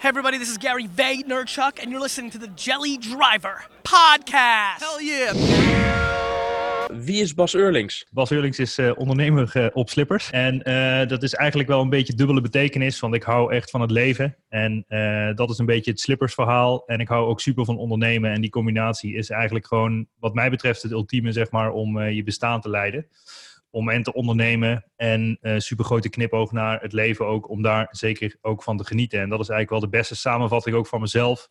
Hey everybody, this is Gary Vaynerchuk, and you're listening to the Jelly Driver podcast. Hell yeah! Wie is Bas Eurlings? Bas Eurlings is uh, ondernemer uh, op slippers. En uh, dat is eigenlijk wel een beetje dubbele betekenis, want ik hou echt van het leven. En dat is een beetje het slippersverhaal. En ik hou ook super van ondernemen. En die combinatie is eigenlijk gewoon, wat mij betreft, het ultieme, zeg maar, om je bestaan te leiden om en te ondernemen en uh, super grote knipoog naar het leven ook, om daar zeker ook van te genieten. En dat is eigenlijk wel de beste samenvatting ook van mezelf.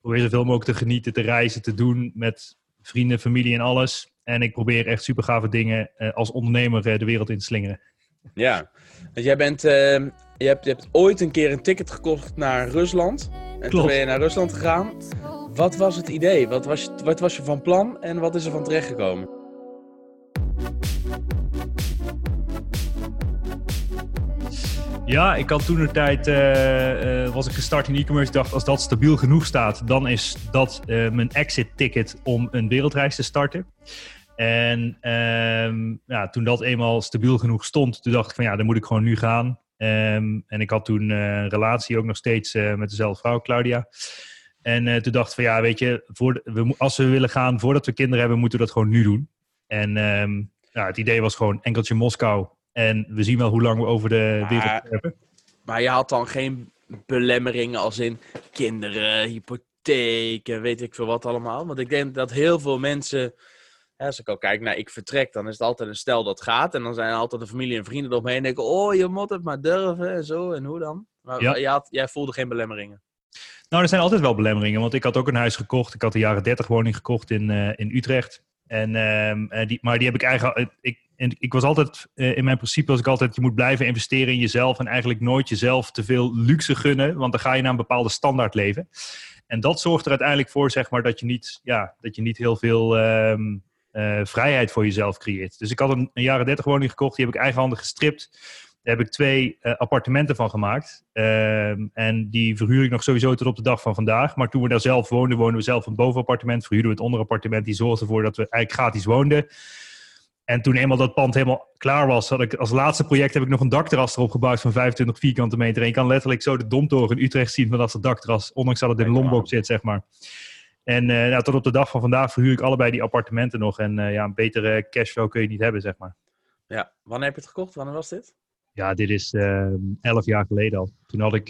probeer zoveel mogelijk te genieten, te reizen, te doen met vrienden, familie en alles. En ik probeer echt super gave dingen uh, als ondernemer uh, de wereld in te slingeren. Ja, want jij bent, je, hebt, je hebt ooit een keer een ticket gekocht naar Rusland. En Klopt. toen ben je naar Rusland gegaan. Wat was het idee? Wat was, wat was je van plan en wat is er van terechtgekomen? Ja, ik had toen de tijd, uh, uh, was ik gestart in e-commerce. dacht, als dat stabiel genoeg staat, dan is dat uh, mijn exit ticket om een wereldreis te starten. En ehm, ja, toen dat eenmaal stabiel genoeg stond, toen dacht ik van ja, dan moet ik gewoon nu gaan. Um, en ik had toen een relatie ook nog steeds met dezelfde vrouw, Claudia. En toen dacht ik van ja, weet je, voor we, als we willen gaan voordat we kinderen hebben, moeten we dat gewoon nu doen. En um, ja, het idee was gewoon enkeltje Moskou en we zien wel hoe lang we over de wereld hebben. Maar je had dan geen belemmeringen als in kinderen, hypotheken, weet ik veel wat allemaal. Want ik denk dat heel veel mensen, als ik al kijk naar ik vertrek, dan is het altijd een stel dat gaat. En dan zijn er altijd de familie en vrienden eromheen en denken, oh je moet het maar durven en zo. En hoe dan? Maar ja. had, jij voelde geen belemmeringen. Nou, er zijn altijd wel belemmeringen, want ik had ook een huis gekocht. Ik had de jaren 30 woning gekocht in, uh, in Utrecht. En, uh, die, maar die heb ik eigenlijk. Ik, en ik was altijd uh, in mijn principe was ik altijd, je moet blijven investeren in jezelf en eigenlijk nooit jezelf te veel luxe gunnen, want dan ga je naar een bepaalde standaard leven. En dat zorgt er uiteindelijk voor, zeg maar, dat je niet, ja, dat je niet heel veel um, uh, vrijheid voor jezelf creëert. Dus ik had een, een jaren 30 woning gekocht, die heb ik eigenhandig gestript. Daar heb ik twee uh, appartementen van gemaakt. Um, en die verhuur ik nog sowieso tot op de dag van vandaag. Maar toen we daar zelf woonden, woonden we zelf een bovenappartement. Verhuurden we het onderappartement. Die zorgde ervoor dat we eigenlijk gratis woonden. En toen eenmaal dat pand helemaal klaar was, had ik als laatste project heb ik nog een dakterras erop gebouwd van 25 vierkante meter. En je kan letterlijk zo de Domtoren in Utrecht zien vanaf het dakterras, ondanks dat het in Lombok zit, zeg maar. En uh, nou, tot op de dag van vandaag verhuur ik allebei die appartementen nog. En uh, ja, een betere cashflow kun je niet hebben, zeg maar. Ja, wanneer heb je het gekocht? Wanneer was dit? Ja, dit is uh, elf jaar geleden al. Toen, had ik,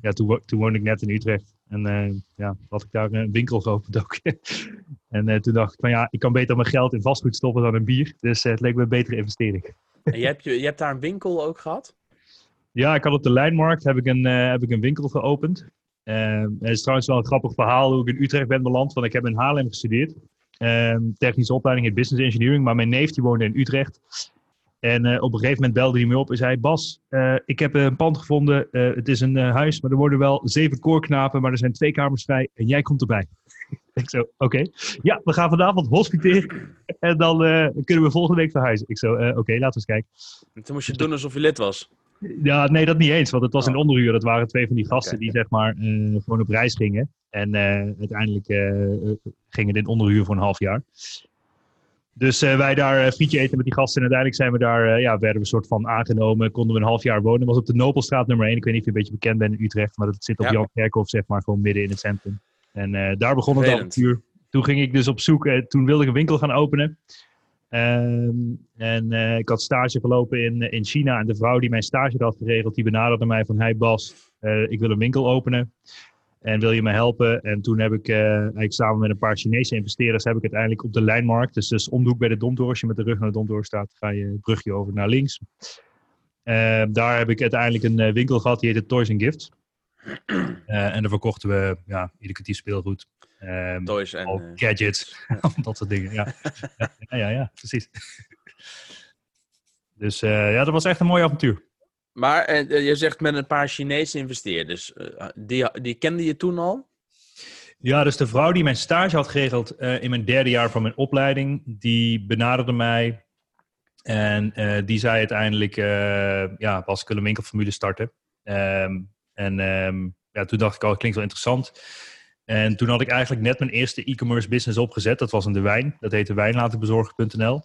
ja, toen, toen woonde ik net in Utrecht. En ja, had ik daar een winkel geopend ook. en uh, toen dacht ik van ja, ik kan beter mijn geld in vastgoed stoppen dan in bier. Dus uh, het leek me een betere investering. en je hebt, je, je hebt daar een winkel ook gehad? Ja, ik had op de Lijnmarkt heb ik een, heb ik een winkel geopend. het is trouwens wel een grappig verhaal hoe ik in Utrecht ben beland. Want ik heb in Haarlem gestudeerd. technische opleiding in business engineering. Maar mijn neef die woonde in Utrecht. En uh, op een gegeven moment belde hij me op en zei: Bas, uh, ik heb een pand gevonden. Uh, het is een huis, maar er worden wel zeven koorknapen, maar er zijn twee kamers vrij en jij komt erbij. Ik zo: Oké. Okay. Ja, we gaan vanavond hospiteren en dan kunnen we volgende week verhuizen. Ik zo: Oké, okay, laten we eens kijken. En toen moest je doen alsof je lid was. Ja, nee, dat niet eens, want het was oh. in onderhuur. Dat waren twee van die gasten okay. die zeg maar gewoon op reis gingen. En uiteindelijk gingen in onderhuur voor een half jaar. Dus wij daar frietje eten met die gasten. En uiteindelijk zijn we daar, ja, werden we een soort van aangenomen. Konden we een half jaar wonen. Dat was op de Nopelstraat nummer 1. Ik weet niet of je een beetje bekend bent in Utrecht. Maar dat zit op ja. Jan Kerkhof, zeg maar, gewoon midden in het centrum. En daar begon het avontuur. Toen ging ik dus op zoek. toen wilde ik een winkel gaan openen. Um, en ik had stage gelopen in, in China. En de vrouw die mijn stage had geregeld, die benaderde mij van... Hey Bas, ik wil een winkel openen. En wil je me helpen? En toen heb ik uh, eigenlijk samen met een paar Chinese investeerders heb ik uiteindelijk op de lijnmarkt, dus, dus om de hoek bij de Domtoren, als je met de rug naar de Domtoren staat, ga je het brugje over naar links. Uh, daar heb ik uiteindelijk een uh, winkel gehad, die heette Toys and Gifts. En daar verkochten we ja, educatief speelgoed. Um, Toys en gadgets, dat soort dingen. Ja, ja, ja, ja, ja precies. dus ja, dat was echt een mooi avontuur. Maar uh, je zegt met een paar Chinese investeerders. Uh, die, die kende je toen al? Ja, dus de vrouw die mijn stage had geregeld uh, in mijn derde jaar van mijn opleiding, die benaderde mij. En die zei uiteindelijk, ja, was ik een winkelformule starten. Um, en um, ja, toen dacht ik, oh, het klinkt wel interessant. En toen had ik eigenlijk net mijn eerste e-commerce business opgezet. Dat was in de wijn. Dat heette wijnlatenbezorgen.nl.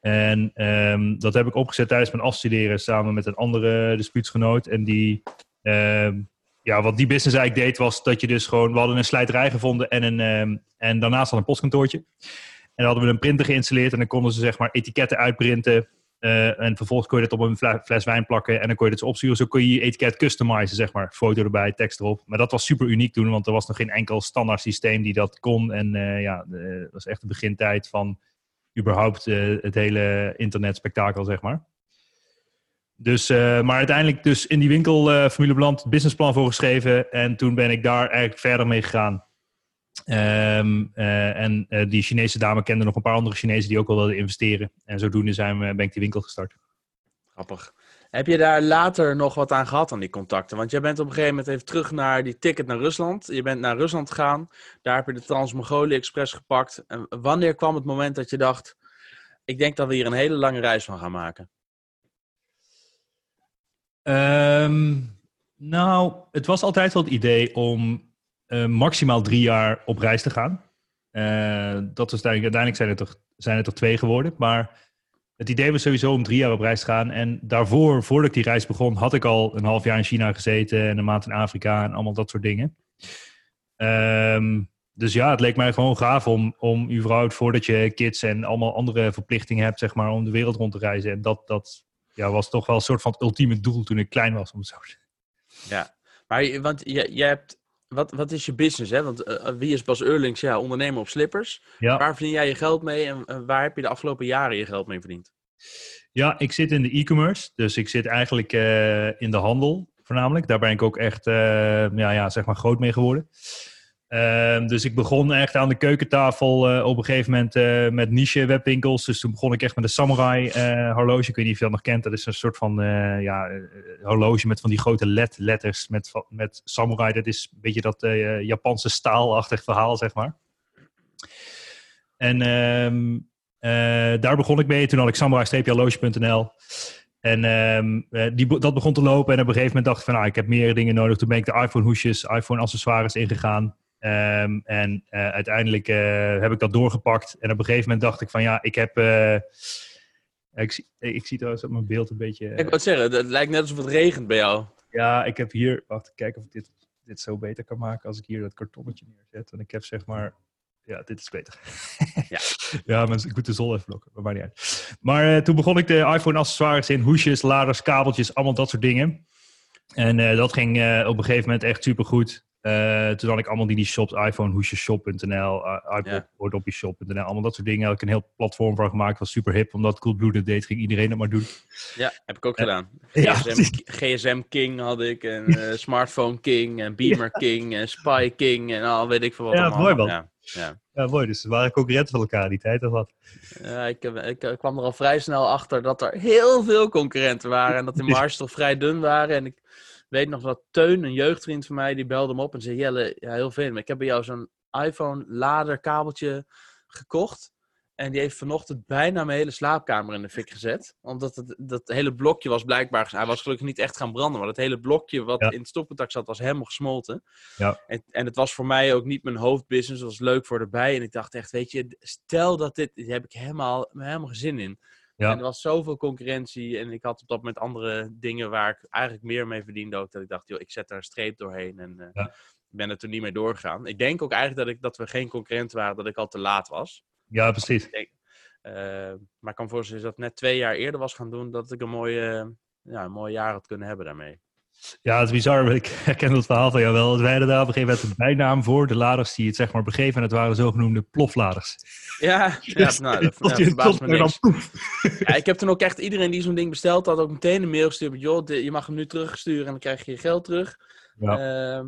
En um, dat heb ik opgezet tijdens mijn afstuderen samen met een andere dispuutsgenoot. En die, um, ja, wat die business eigenlijk deed, was dat je dus gewoon... We hadden een slijterij gevonden en, een, ehm, en daarnaast al een postkantoortje. En dan hadden we een printer geïnstalleerd en dan konden ze zeg maar etiketten uitprinten. Eh, en vervolgens kon je dat op een fles, wijn plakken en dan kon je het dus opsturen. Zo kon je je etiket customizen, zeg maar. Foto erbij, tekst erop. Maar dat was super uniek toen, want er was nog geen enkel standaard systeem die dat kon. En eh, ja, dat was echt de begintijd van überhaupt eh, het hele internetspektakel, zeg maar. Dus, maar uiteindelijk dus in die winkel Formule Beland businessplan voor geschreven. En toen ben ik daar eigenlijk verder mee gegaan. Ehm, eh, en eh, die Chinese dame kende nog een paar andere Chinezen die ook wel wilden investeren. En zodoende zijn we, ben ik die winkel gestart. Grappig. Heb je daar later nog wat aan gehad aan die contacten? Want jij bent op een gegeven moment even terug naar die ticket naar Rusland. Je bent naar Rusland gegaan. Daar heb je de Trans-Mongolia Express gepakt. En wanneer kwam het moment dat je dacht... Ik denk dat we hier een hele lange reis van gaan maken. Ehm, nou, het was altijd wel het idee om eh, maximaal drie jaar op reis te gaan. Eh, dat was uiteindelijk, uiteindelijk zijn, het er, het er twee geworden. Maar het idee was sowieso om drie jaar op reis te gaan. En daarvoor, voordat ik die reis begon, had ik al een half jaar in China gezeten en een maand in Afrika en allemaal dat soort dingen. Ehm, dus ja, het leek mij gewoon gaaf om, om überhaupt voordat je kids en allemaal andere verplichtingen hebt, zeg maar, om de wereld rond te reizen. En dat, dat ja, was toch wel een soort van het ultieme doel toen ik klein was, om het zo te zeggen. Ja, maar want je, je hebt... Wat, wat is je business, hè? Want eh, wie is Bas Eurlings? Ja, ondernemer op slippers. Ja. Waar verdien jij je geld mee en eh, waar heb je de afgelopen jaren je geld mee verdiend? Ja, ik zit in de e-commerce. Dus ik zit eigenlijk eh, in de handel voornamelijk. Daar ben ik ook echt eh, ja, ja, zeg maar groot mee geworden. Ehm, dus ik begon echt aan de keukentafel eh, op een gegeven moment eh, met niche webwinkels. Dus toen begon ik echt met de Samurai eh, horloge. Ik weet niet of je dat nog kent. Dat is een soort van ja, horloge met van die grote LED-letters met, met Samurai. Dat is een beetje dat Japanse staalachtig verhaal, zeg maar. En ehm, eh, daar begon ik mee. Toen had ik samurai-horloge.nl. En eh, die, dat begon te lopen. En op een gegeven moment dacht ik van, nou, ik heb meer dingen nodig. Toen ben ik de iPhone-hoesjes, iPhone-accessoires ingegaan. Ehm, en eh, uiteindelijk eh, heb ik dat doorgepakt. En op een gegeven moment dacht ik van, ja, ik heb... eh, ik, zie, ik zie trouwens op mijn beeld een beetje... Ik wou zeggen, het lijkt net alsof het regent bij jou. Ja, ik heb hier... Wacht, kijken of ik dit, dit zo beter kan maken als ik hier dat kartonnetje neerzet. En ik heb zeg maar... Ja, dit is beter. Ja. ja, mensen, ik moet de zon even blokken. Maar maakt niet uit. Maar toen begon ik de iPhone-accessoires in. Hoesjes, laders, kabeltjes, allemaal dat soort dingen. En dat ging op een gegeven moment echt supergoed. Eh toen had ik allemaal die, die shops, iPhone, hoesjeshop.nl, uh, iPod, Ja. oordopjeshop.nl, allemaal dat soort dingen. Had ik een heel platform van gemaakt, was super hip. Omdat Coolblue dat deed, ging iedereen het maar doen. Ja, heb ik ook Ja. gedaan. Ja, GSM, GSM King had ik, en eh, Smartphone King, en Beamer King, en Spy King, en al weet ik veel wat Ja, allemaal. mooi, man. Ja, ja. Ja, mooi. Dus we waren concurrenten van elkaar die tijd of wat. Ja, ik, ik, eh, kwam er al vrij snel achter dat er heel veel concurrenten waren en dat de marges toch vrij dun waren. En ik weet nog dat Teun, een jeugdvriend van mij, die belde me op en zei: Jelle, ja, heel veel, ik heb bij jou zo'n iPhone laderkabeltje gekocht. En die heeft vanochtend bijna mijn hele slaapkamer in de fik gezet. Omdat het, dat hele blokje was blijkbaar... Hij was gelukkig niet echt gaan branden. Maar dat hele blokje wat Ja. in het stopcontact zat, was helemaal gesmolten. Ja. En, en het was voor mij ook niet mijn hoofdbusiness. Het was leuk voor erbij. En ik dacht echt, weet je, stel dat dit... Hier heb ik helemaal, helemaal geen zin in. Ja. En er was zoveel concurrentie. En ik had op dat moment andere dingen waar ik eigenlijk meer mee verdiende ook. Dat ik dacht, joh, ik zet daar een streep doorheen. En Ja. ik ben er toen niet mee doorgegaan. Ik denk ook eigenlijk dat, ik, dat we geen concurrent waren. Dat ik al te laat was. Ja, precies. Eh, maar ik kan me voorstellen dat ik dat net twee jaar eerder was gaan doen, dat ik een mooie, ja, een mooi jaar had kunnen hebben daarmee. Ja, het is bizar. Ik herken dat verhaal van jou wel. Wij hadden daar op een gegeven moment een bijnaam voor. De laders die het zeg maar begeven. En het waren zogenoemde plofladers. Ja, ja nou, dat, Tot ja, verbaast me niks. Ja, ik heb toen ook echt iedereen die zo'n ding besteld had, ook meteen een mail gestuurd met, joh, je mag hem nu terugsturen en dan krijg je je geld terug. Ja. Ehm,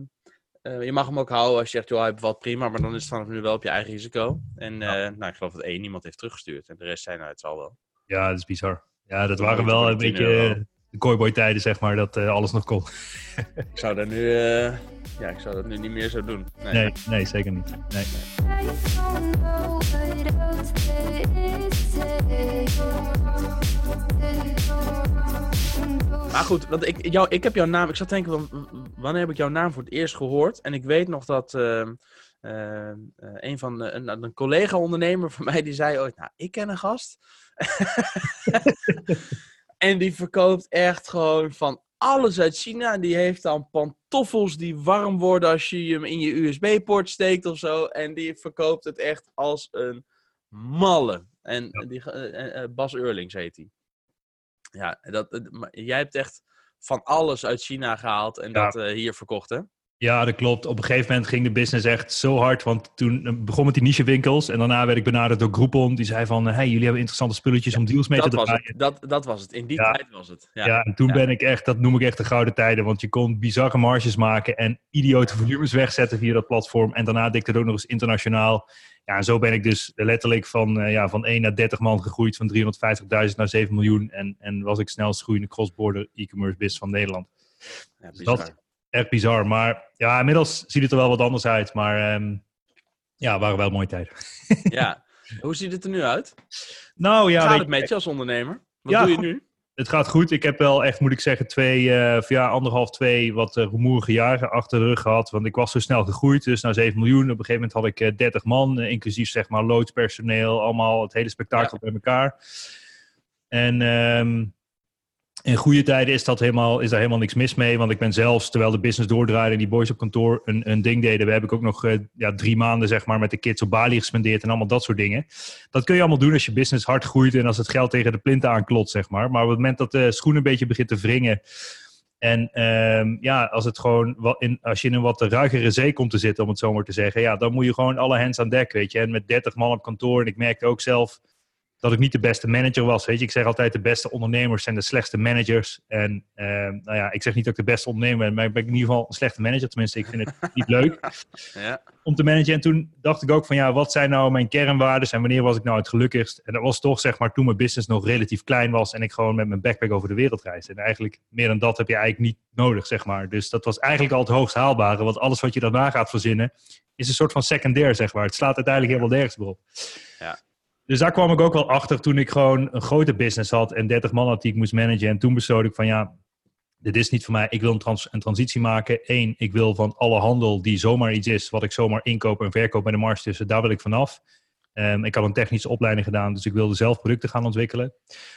eh, je mag hem ook houden als je zegt, joh, hij bevalt prima, maar dan is het vanaf nu wel op je eigen risico. En eh, nou, ik geloof dat één iemand heeft teruggestuurd en de rest zijn, nou, het zal wel. Ja, dat is bizar. Ja, dat waren wel een de 10 beetje de cowboy tijden, zeg maar. Dat eh, alles nog kon. Ik zou dat nu, eh, ja, ik zou dat nu niet meer zo doen. Nee. Nee, nee zeker niet. Nee. Maar goed, want ik, jou, ik heb jouw naam. Ik zat te denken, van, wanneer heb ik jouw naam voor het eerst gehoord? En ik weet nog dat ehm, ehm, eh, een van de, een, een collega-ondernemer van mij die zei ooit: Nou, ik ken een gast. en die verkoopt echt gewoon van alles uit China. Die heeft dan pantoffels die warm worden als je hem in je USB-poort steekt of zo. En die verkoopt het echt als een malle. En die, uh, Bas Eurlings heet hij. Ja, dat, jij hebt echt van alles uit China gehaald en dat hier verkocht, hè? Ja, dat klopt. Op een gegeven moment ging de business echt zo hard. Want toen begon met die nichewinkels. En daarna werd ik benaderd door Groupon. Die zei van, hey, jullie hebben interessante spulletjes om deals mee te draaien. Dat, dat was het. In die tijd was het. Ja, ja en toen ben ik echt, dat noem ik echt de gouden tijden. Want je kon bizarre marges maken en idiote volumes wegzetten via dat platform. En daarna ik het ook nog eens internationaal. Ja, en zo ben ik dus letterlijk van, uh, ja, van 1 naar 30 man gegroeid. Van 350.000 naar 7 miljoen. En, en was ik snelst groeiende cross-border e-commerce business van Nederland. Ja, dus dat, echt bizar. Maar ja, inmiddels ziet het er wel wat anders uit. Maar um, ja, waren wel mooie tijden. ja. Hoe ziet het er nu uit? Nou ja. Gaat het met je als ondernemer? Wat ja, doe je nu? Het gaat goed. Ik heb wel echt, moet ik zeggen, twee, uh, ja, anderhalf, twee wat uh, rumoerige jaren achter de rug gehad. Want ik was zo snel gegroeid, dus naar 7 miljoen. Op een gegeven moment had ik uh, 30 man, inclusief zeg maar loodspersoneel, allemaal het hele spektakel ja. bij elkaar. En um, in goede tijden is, dat helemaal, is daar helemaal niks mis mee. Want ik ben zelfs, terwijl de business doordraaide en die boys op kantoor een, een ding deden, heb ik ook nog uh, ja, drie maanden zeg maar, met de kids op Bali gespendeerd en allemaal dat soort dingen. Dat kun je allemaal doen als je business hard groeit en als het geld tegen de plinten aanklopt, zeg maar. Maar op het moment dat de schoen een beetje begint te wringen en um, ja, als, het gewoon in, als je in een wat ruigere zee komt te zitten, om het zo maar te zeggen, ja, dan moet je gewoon alle hands aan dek, weet je. En met 30 man op kantoor, en ik merkte ook zelf dat ik niet de beste manager was. Weet je, ik zeg altijd de beste ondernemers zijn de slechtste managers. En uh, nou ja, ik zeg niet dat ik de beste ondernemer ben, maar ik ben in ieder geval een slechte manager. Tenminste, ik vind het niet leuk ja. om te managen. En toen dacht ik ook van ja, wat zijn nou mijn kernwaarden en wanneer was ik nou het gelukkigst? En dat was toch zeg maar toen mijn business nog relatief klein was en ik gewoon met mijn backpack over de wereld reisde. En eigenlijk meer dan dat heb je eigenlijk niet nodig, zeg maar. Dus dat was eigenlijk al het hoogst haalbare, want alles wat je daarna gaat verzinnen is een soort van secundair, zeg maar. Het slaat uiteindelijk helemaal nergens meer op. Ja. Dus daar kwam ik ook wel achter toen ik gewoon een grote business had en 30 man had die ik moest managen. En toen besloot ik van ja, dit is niet voor mij. Ik wil een, trans een transitie maken. Eén, ik wil van alle handel die zomaar iets is, wat ik zomaar inkoop en verkoop bij de markt tussen, daar wil ik vanaf. Um, ik had een technische opleiding gedaan, dus ik wilde zelf producten gaan ontwikkelen.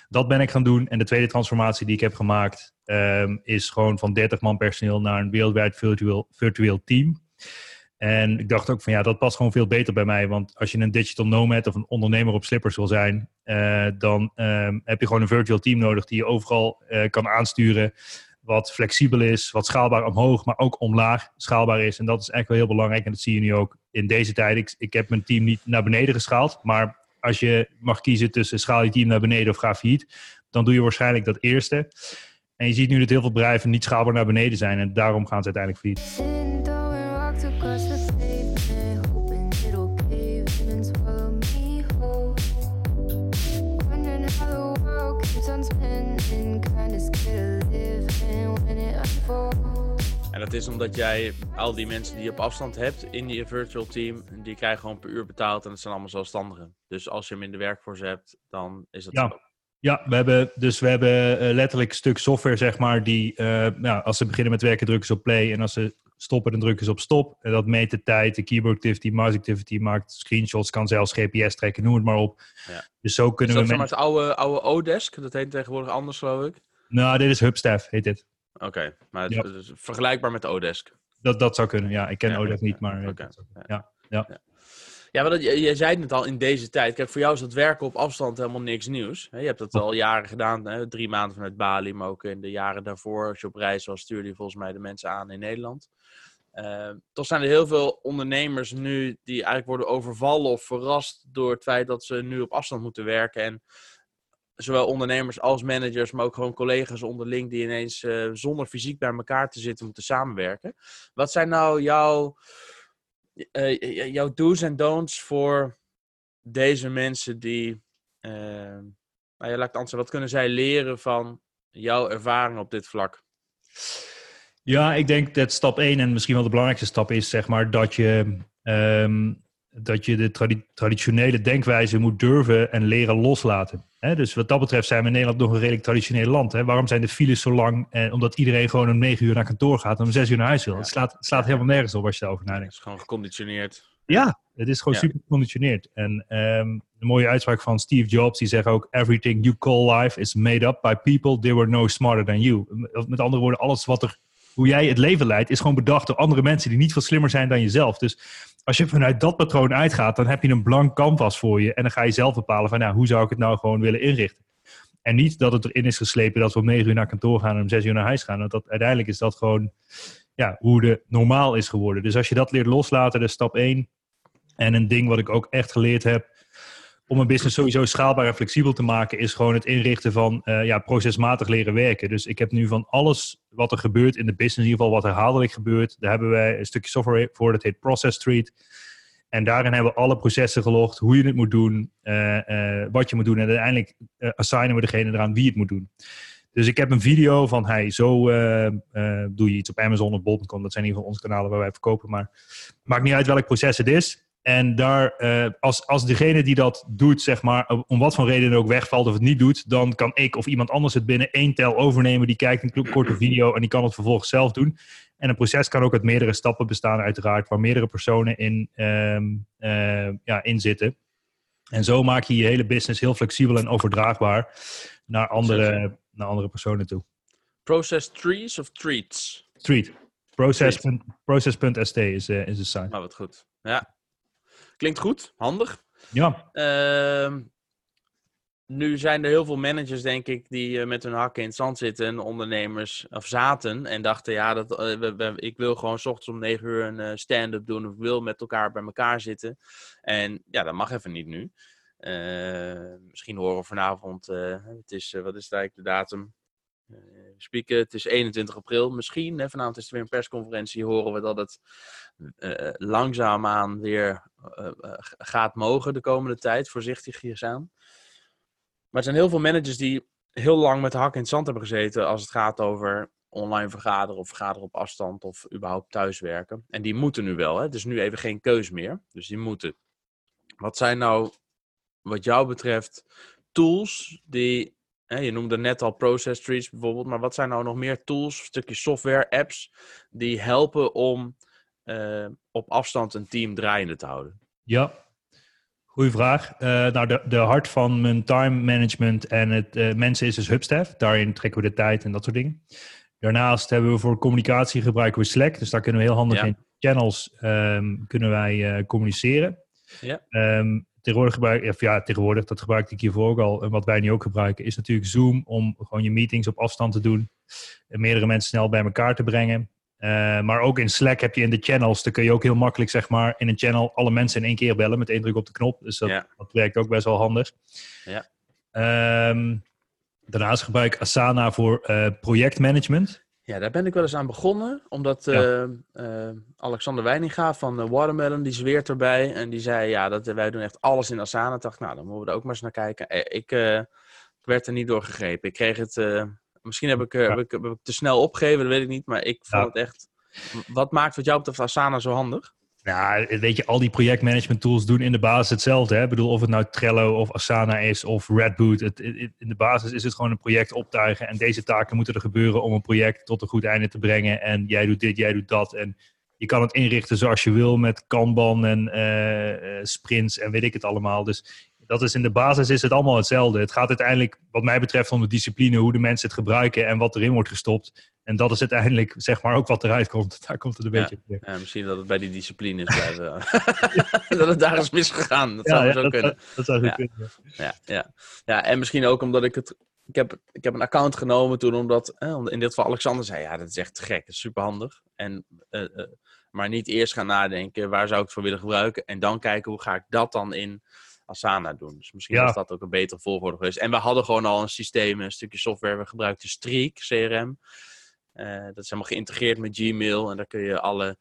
Dat ben ik gaan doen. En de tweede transformatie die ik heb gemaakt, um, is gewoon van 30 man personeel naar een wereldwijd virtueel, virtueel team. En ik dacht ook van ja, dat past gewoon veel beter bij mij. Want als je een digital nomad of een ondernemer op slippers wil zijn, uh, dan um, heb je gewoon een virtual team nodig die je overal uh, kan aansturen. Wat flexibel is, wat schaalbaar omhoog, maar ook omlaag schaalbaar is. En dat is echt wel heel belangrijk. En dat zie je nu ook in deze tijd. Ik, ik heb mijn team niet naar beneden geschaald. Maar als je mag kiezen tussen schaal je team naar beneden of ga failliet, dan doe je waarschijnlijk dat eerste. En je ziet nu dat heel veel bedrijven niet schaalbaar naar beneden zijn. En daarom gaan ze uiteindelijk failliet. En dat is omdat jij al die mensen die je op afstand hebt in je virtual team, die krijgen gewoon per uur betaald en dat zijn allemaal zelfstandigen. Dus als je hem in de werkforce hebt, dan is dat ja. zo. Ja, we hebben, dus we hebben uh, letterlijk een stuk software, zeg maar, die uh, nou, als ze beginnen met werken drukken ze op play en als ze stoppen dan drukken ze op stop. En dat meet de tijd, de keyboard activity, mouse activity, maakt screenshots, kan zelfs GPS trekken, noem het maar op. Ja. Dus zo kunnen is dat we... Met... het oude, oude O-desk, dat heet tegenwoordig anders geloof ik? Nou, dit is Hubstaff, heet dit. Oké, maar het, is vergelijkbaar met de Odesk. Dat, dat zou kunnen, ja. Ik ken ja, Odesk niet, maar... Okay. Ja, ja. ja. Ja, maar dat, je, je, zei het al, in deze tijd. Kijk, voor jou is dat werken op afstand helemaal niks nieuws. Je hebt dat al jaren gedaan, hè? drie maanden vanuit Bali, maar ook in de jaren daarvoor, als je op reis was, stuurde je volgens mij de mensen aan in Nederland. Uh, toch zijn er heel veel ondernemers nu die eigenlijk worden overvallen of verrast door het feit dat ze nu op afstand moeten werken. En zowel ondernemers als managers, maar ook gewoon collega's onderling die ineens uh, zonder fysiek bij elkaar te zitten moeten samenwerken. Wat zijn nou jouw, uh, jouw do's en don'ts voor deze mensen die, uh, nou ja, laat ik wat kunnen zij leren van jouw ervaring op dit vlak? Ja, ik denk dat stap 1 en misschien wel de belangrijkste stap is, zeg maar, dat je um, dat je de tradi traditionele denkwijze moet durven en leren loslaten. dus wat dat betreft zijn we in Nederland nog een redelijk traditioneel land. Waarom zijn de files zo lang? Eh, omdat iedereen gewoon om negen uur naar kantoor gaat en om zes uur naar huis wil. Het slaat, slaat helemaal nergens op als je daarover nadenkt. Het is gewoon geconditioneerd. Ja, Het is gewoon Ja. super geconditioneerd. En ehm een mooie uitspraak van Steve Jobs, die zegt ook: Everything you call life is made up by people they were no smarter than you. Met andere woorden, alles wat er, hoe jij het leven leidt, is gewoon bedacht door andere mensen die niet veel slimmer zijn dan jezelf. Dus als je vanuit dat patroon uitgaat, dan heb je een blank canvas voor je. En dan ga je zelf bepalen van, nou, hoe zou ik het nou gewoon willen inrichten. En niet dat het erin is geslepen dat we om negen uur naar kantoor gaan en om zes uur naar huis gaan. Want dat, uiteindelijk is dat gewoon ja, hoe de normaal is geworden. Dus als je dat leert loslaten, dat is stap één. En een ding wat ik ook echt geleerd heb om een business sowieso schaalbaar en flexibel te maken, is gewoon het inrichten van eh, ja, procesmatig leren werken. Dus ik heb nu van alles wat er gebeurt in de business, in ieder geval wat herhaaldelijk gebeurt, daar hebben wij een stukje software voor, dat heet Process Street. En daarin hebben we alle processen gelogd, hoe je het moet doen, eh, eh, wat je moet doen. En uiteindelijk assignen we degene eraan wie het moet doen. Dus ik heb een video van, hey, zo doe je iets op Amazon of Bol.com. Dat zijn in ieder geval onze kanalen waar wij verkopen. Maar maakt niet uit welk proces het is. En daar, eh, als, als degene die dat doet, zeg maar, om wat voor reden ook wegvalt of het niet doet, dan kan ik of iemand anders het binnen één tel overnemen. Die kijkt een korte video en die kan het vervolgens zelf doen. En een proces kan ook uit meerdere stappen bestaan, uiteraard, waar meerdere personen in, ehm, eh, ja, in zitten. En zo maak je je hele business heel flexibel en overdraagbaar naar andere, naar andere personen toe. Process trees of treats? Process. Process.st is, eh, is de site. Nou, wat goed. Ja. Klinkt goed, handig. Ja, Ehm, nu zijn er heel veel managers, denk ik, die eh, met hun hakken in het zand zitten. En ondernemers, of zaten. En dachten, ja, dat, eh, we- we- ik wil gewoon 's ochtends om 9 uur een eh, stand-up doen. Of ik wil met elkaar bij elkaar zitten. En ja, dat mag even niet nu. Eh, misschien horen we vanavond, het is, wat is het eigenlijk de datum? Eh, spieken, het is 21 april. Misschien, hè, vanavond is er weer een persconferentie, horen we dat het eh, langzaamaan weer eh, gaat mogen de komende tijd. Voorzichtig hier aan. Maar er zijn heel veel managers die heel lang met de hak in het zand hebben gezeten als het gaat over online vergaderen of vergaderen op afstand of überhaupt thuiswerken. En die moeten nu wel, hè? Het is nu even geen keus meer. Dus die moeten. Wat zijn nou, wat jou betreft, tools die. Hè, je noemde net al process trees bijvoorbeeld, maar wat zijn nou nog meer tools, stukje software, apps, die helpen om eh, op afstand een team draaiende te houden? Ja, goeie vraag. Eh, nou, de, de hart van mijn time management en het eh, mensen is dus Hubstaff. Daarin trekken we de tijd en dat soort dingen. Daarnaast hebben we voor communicatie gebruiken we Slack. Dus daar kunnen we heel handig Ja. in channels ehm, kunnen wij communiceren. Ja. Ehm, tegenwoordig gebruik of ja, tegenwoordig, dat gebruikte ik hiervoor ook al. En wat wij nu ook gebruiken, is natuurlijk Zoom om gewoon je meetings op afstand te doen. En meerdere mensen snel bij elkaar te brengen. Eh, maar ook in Slack heb je in de channels, dan kun je ook heel makkelijk zeg maar in een channel alle mensen in één keer bellen met één druk op de knop. Dus dat, Ja. dat werkt ook best wel handig. Ja. Ehm, daarnaast gebruik ik Asana voor eh, projectmanagement. Ja, daar ben ik wel eens aan begonnen. Omdat Ja. eh, eh, Alexander Weininga van eh, Watermelon, die zweert erbij. En die zei, ja, dat, wij doen echt alles in Asana. Ik dacht, nou, dan moeten we er ook maar eens naar kijken. Eh, ik, eh, werd er niet door gegrepen. Ik kreeg het... eh, misschien heb ik, eh, Ja. heb, ik, heb ik te snel opgegeven, dat weet ik niet. Maar ik vond Ja. het echt... Wat maakt wat jou betreft Asana zo handig? Nou, weet je, al die projectmanagement tools doen in de basis hetzelfde. Hè? Ik bedoel, of het nou Trello of Asana is of Redboot. Het- in de basis is het gewoon een project optuigen. En deze taken moeten er gebeuren om een project tot een goed einde te brengen. En jij doet dit, jij doet dat. En je kan het inrichten zoals je wil met Kanban en eh, eh, sprints en weet ik het allemaal. Dus dat is in de basis is het allemaal hetzelfde. Het gaat uiteindelijk, wat mij betreft, om de discipline, hoe de mensen het gebruiken en wat erin wordt gestopt. En dat is uiteindelijk, zeg maar, ook wat eruit komt. Daar komt het een Ja. beetje op. Ja, misschien dat het bij die discipline is blijven. dat het daar is misgegaan. Dat zou ja, zo dat, kunnen. dat zou kunnen. Ja, ja. ja, en misschien ook omdat ik het. Ik heb, ik heb een account genomen toen, omdat eh, in dit geval Alexander zei: Ja, dat is echt gek, dat is super handig. En, eh, eh, maar niet eerst gaan nadenken waar zou ik het voor willen gebruiken. En dan kijken hoe ga ik dat dan in Asana doen. Dus misschien Ja. was dat ook een betere volgorde geweest. En we hadden gewoon al een systeem, een stukje software. We gebruikten Streak, CRM. Eh, dat is helemaal geïntegreerd met Gmail. En daar kun je alle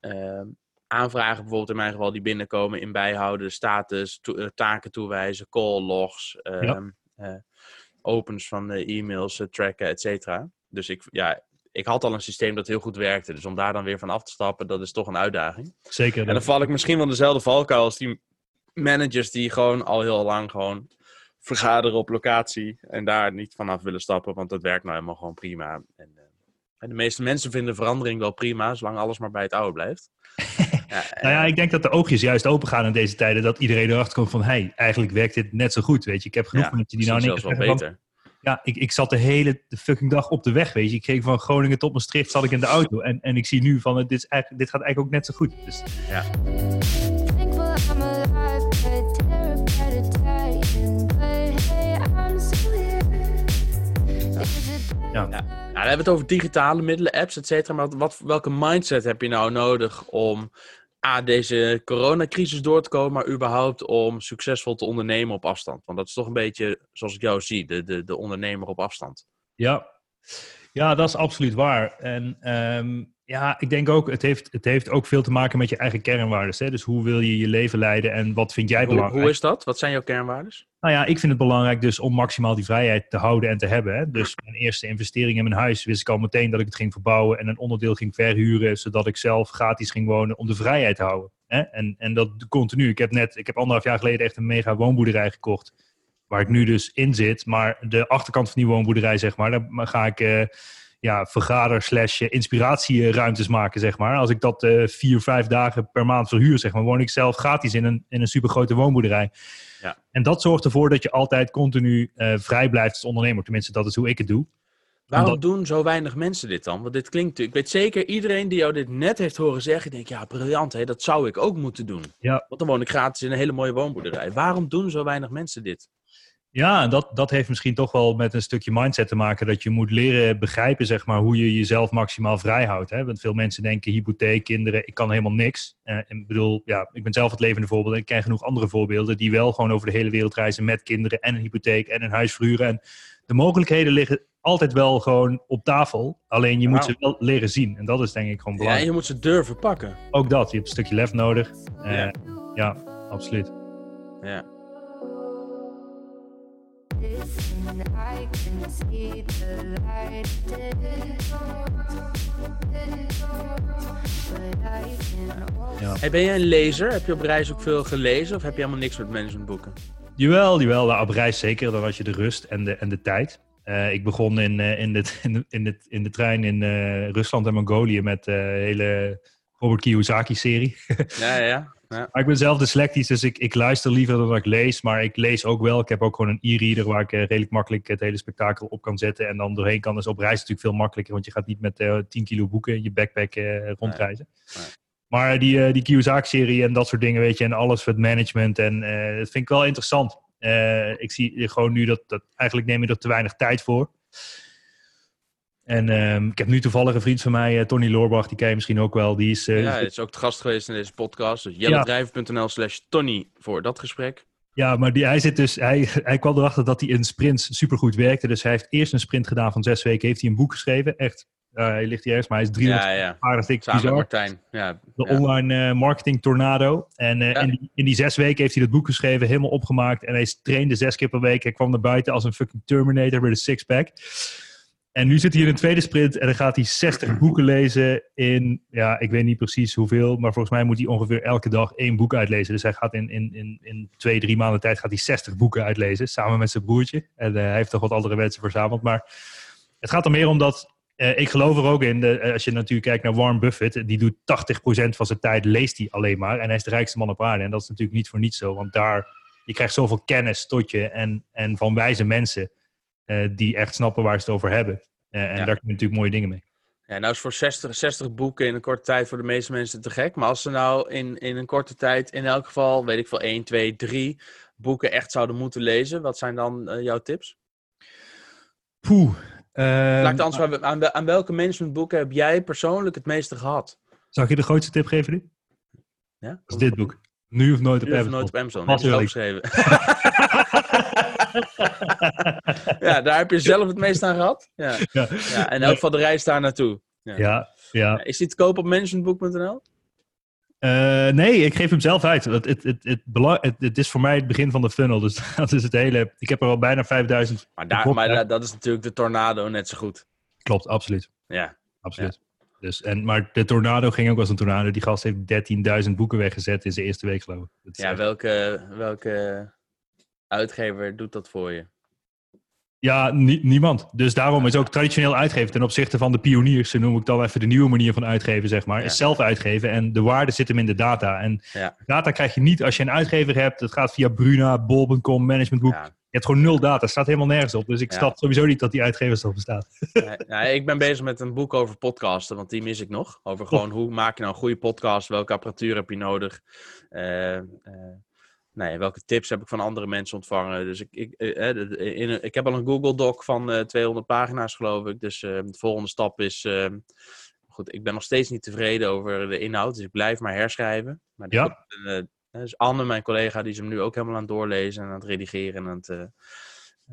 eh, aanvragen, bijvoorbeeld in mijn geval, die binnenkomen, in bijhouden. De status, to- eh, taken toewijzen, call logs, ehm, eh, opens van de e-mails tracken, et cetera. Dus ik, ja, ik had al een systeem dat heel goed werkte. Dus om daar dan weer van af te stappen, dat is toch een uitdaging. Zeker. En dan val ik misschien wel dezelfde valkuil als die managers die gewoon al heel lang gewoon vergaderen op locatie en daar niet vanaf willen stappen, want dat werkt nou helemaal gewoon prima. En, En de meeste mensen vinden verandering wel prima, zolang alles maar bij het oude blijft. ja, nou ja, ik denk dat de oogjes juist open gaan in deze tijden. Dat iedereen erachter komt van, hey, eigenlijk werkt dit net zo goed. Weet je, ik heb genoeg mensen die nou niet wel beter. ja, ik, ik zat de hele de fucking dag op de weg, weet je. Ik ging van Groningen tot Maastricht, zat ik in de auto. En, en ik zie nu van, dit, is eigenlijk, dit gaat eigenlijk ook net zo goed. Dus, ja. Ja. ja. Nou, dan hebben we het over digitale middelen, apps, et cetera. Maar wat, welke mindset heb je nou nodig om A, deze coronacrisis door te komen, maar überhaupt om succesvol te ondernemen op afstand? Want dat is toch een beetje, zoals ik jou zie, de, de, de ondernemer op afstand. Ja. ja, dat is absoluut waar. En um, ja, ik denk ook, het heeft, het heeft ook veel te maken met je eigen kernwaarden. Dus hoe wil je je leven leiden en wat vind jij belangrijk? Hoe, is dat? Wat zijn jouw kernwaarden? Nou ja, ik vind het belangrijk dus om maximaal die vrijheid te houden en te hebben. Hè? Dus mijn eerste investering in mijn huis wist ik al meteen dat ik het ging verbouwen en een onderdeel ging verhuren, zodat ik zelf gratis ging wonen om de vrijheid te houden. Hè? En, en dat continu. Ik heb net, ik heb anderhalf jaar geleden echt een mega woonboerderij gekocht, waar ik nu dus in zit. Maar de achterkant van die woonboerderij, zeg maar, daar ga ik... Uh, ja, vergader slash inspiratieruimtes maken, zeg maar. Als ik dat uh, vier, vijf dagen per maand verhuur, zeg maar, woon ik zelf gratis in een, in een supergrote woonboerderij. Ja. En dat zorgt ervoor dat je altijd continu uh, vrij blijft als ondernemer. Tenminste, dat is hoe ik het doe. Waarom doen zo weinig mensen dit dan? Want dit klinkt, ik weet zeker, iedereen die jou dit net heeft horen zeggen, denkt, ja, briljant, hè, dat zou ik ook moeten doen. Ja. Want dan woon ik gratis in een hele mooie woonboerderij. Waarom doen zo weinig mensen dit? Ja, en dat, dat heeft misschien toch wel met een stukje mindset te maken. Dat je moet leren begrijpen, zeg maar, hoe je jezelf maximaal vrij houdt. Hè? Want veel mensen denken, hypotheek, kinderen, ik kan helemaal niks. Uh, en bedoel, ja, ik ben zelf het levende voorbeeld. En ik ken genoeg andere voorbeelden die wel gewoon over de hele wereld reizen met kinderen en een hypotheek en een huis verhuren. En de mogelijkheden liggen altijd wel gewoon op tafel. Alleen je moet ze wel leren zien. En dat is denk ik gewoon belangrijk. Ja, je moet ze durven pakken. Ook dat. Je hebt een stukje lef nodig. Uh, ja. ja, absoluut. Ja. Ja. Hey, ben jij een lezer? Heb je op reis ook veel gelezen of heb je helemaal niks met managementboeken? Jawel, jawel. Nou, op reis zeker. Dan had je de rust en de, en de tijd. Uh, ik begon in, uh, in, de, in, de, in, de, in de trein in uh, Rusland en Mongolië met de hele Robert Kiyosaki-serie. ja, ja. Maar ik ben zelf dyslectisch, dus ik, ik luister liever dan dat ik lees. Maar ik lees ook wel. Ik heb ook gewoon een e-reader waar ik uh, redelijk makkelijk het hele spektakel op kan zetten. En dan doorheen kan. Dus op reis natuurlijk veel makkelijker, want je gaat niet met uh, eh, 10 kilo boeken in je backpack uh, rondreizen. Nee. Nee. Maar die, die Kiyosaki-serie en dat soort dingen, weet je, en alles voor het management. En dat vind ik wel interessant. ik zie gewoon nu dat, dat eigenlijk neem je er te weinig tijd voor. En um, ik heb nu toevallig een vriend van mij, uh, Tony Loorbach, die ken je misschien ook wel. Die is, uh, ja, hij is ook de gast geweest in deze podcast. Dus jellendrijven.nl slash Tony voor dat gesprek. Ja, maar die, hij, zit dus, hij, hij kwam erachter dat hij in sprints supergoed werkte. Dus hij heeft eerst een sprint gedaan van zes weken. Heeft hij een boek geschreven. Echt, uh, hij ligt hier ergens, maar hij is 300 ja, ja. aardig. Samen Martijn. Ja, de online marketing tornado. En in, die, in die zes weken heeft hij dat boek geschreven, helemaal opgemaakt. En hij trainde zes keer per week. Hij kwam naar buiten als een fucking Terminator met een sixpack. En nu zit hij in een tweede sprint en dan gaat hij 60 boeken lezen in, ja, ik weet niet precies hoeveel, maar volgens mij moet hij ongeveer elke dag één boek uitlezen. Dus hij gaat in, in, in, in twee, drie maanden tijd gaat hij 60 boeken uitlezen, samen met zijn broertje. En uh, hij heeft toch wat andere mensen verzameld. Maar het gaat er meer om dat, uh, ik geloof er ook in, de, als je natuurlijk kijkt naar Warren Buffett, die doet 80% van zijn tijd, leest hij alleen maar. En hij is de rijkste man op aarde. En dat is natuurlijk niet voor niets zo, want daar, je krijgt zoveel kennis tot je en, en van wijze mensen. Uh, die echt snappen waar ze het over hebben. Uh, en ja. daar kun je natuurlijk mooie dingen mee. Ja, nou is voor 60, 60 boeken in een korte tijd voor de meeste mensen te gek. Maar als ze nou in, in een korte tijd in elk geval, weet ik veel, 1, 2, 3 boeken echt zouden moeten lezen, wat zijn dan uh, jouw tips? Poeh. Uh, anders, aan, aan, aan welke managementboeken heb jij persoonlijk het meeste gehad? Zou ik je de grootste tip geven nu? Ja? Dat is dit boek. Nu of nooit op nu Amazon. nooit op Amazon. Heb je geschreven. ja, daar heb je zelf het meest aan gehad. Ja. ja. ja en ook van de reis daar naartoe. Ja, ja. ja. Is die te koop op managementboek.nl? Uh, nee, ik geef hem zelf uit. Het, het, het, het, het, het is voor mij het begin van de funnel. Dus dat is het hele. Ik heb er al bijna 5000. Maar, daar, maar dat is natuurlijk de tornado net zo goed. Klopt, absoluut. Ja. Absoluut. Dus, en, maar de tornado ging ook als een tornado. Die gast heeft 13.000 boeken weggezet in zijn eerste week, geloof ik. Ja, welke, welke uitgever doet dat voor je? Ja, nie- niemand. Dus daarom is ook traditioneel uitgeven ten opzichte van de pioniers, zo noem ik dan even de nieuwe manier van uitgeven, zeg maar, Ja. is zelf uitgeven. En de waarde zit hem in de data. En Ja. data krijg je niet als je een uitgever hebt. Het gaat via Bruna, Bol.com, Managementboek. Ja. Je hebt gewoon nul data. staat helemaal nergens op. Dus ik Ja. snap sowieso niet dat die uitgevers bestaat. Nee, nee, ik ben bezig met een boek over podcasten, want die mis ik nog. Over gewoon hoe maak je nou een goede podcast, welke apparatuur heb je nodig. Eh, nee, welke tips heb ik van andere mensen ontvangen. Dus ik, ik, eh, eh, de- in een- ik heb al een Google Doc van eh, 200 pagina's, geloof ik. Dus eh, de volgende stap is. eh, goed, ik ben nog steeds niet tevreden over de inhoud, dus ik blijf maar herschrijven. Maar Ja. eh, dus Anne, mijn collega, die is hem nu ook helemaal aan het doorlezen en aan het redigeren en aan het. eh,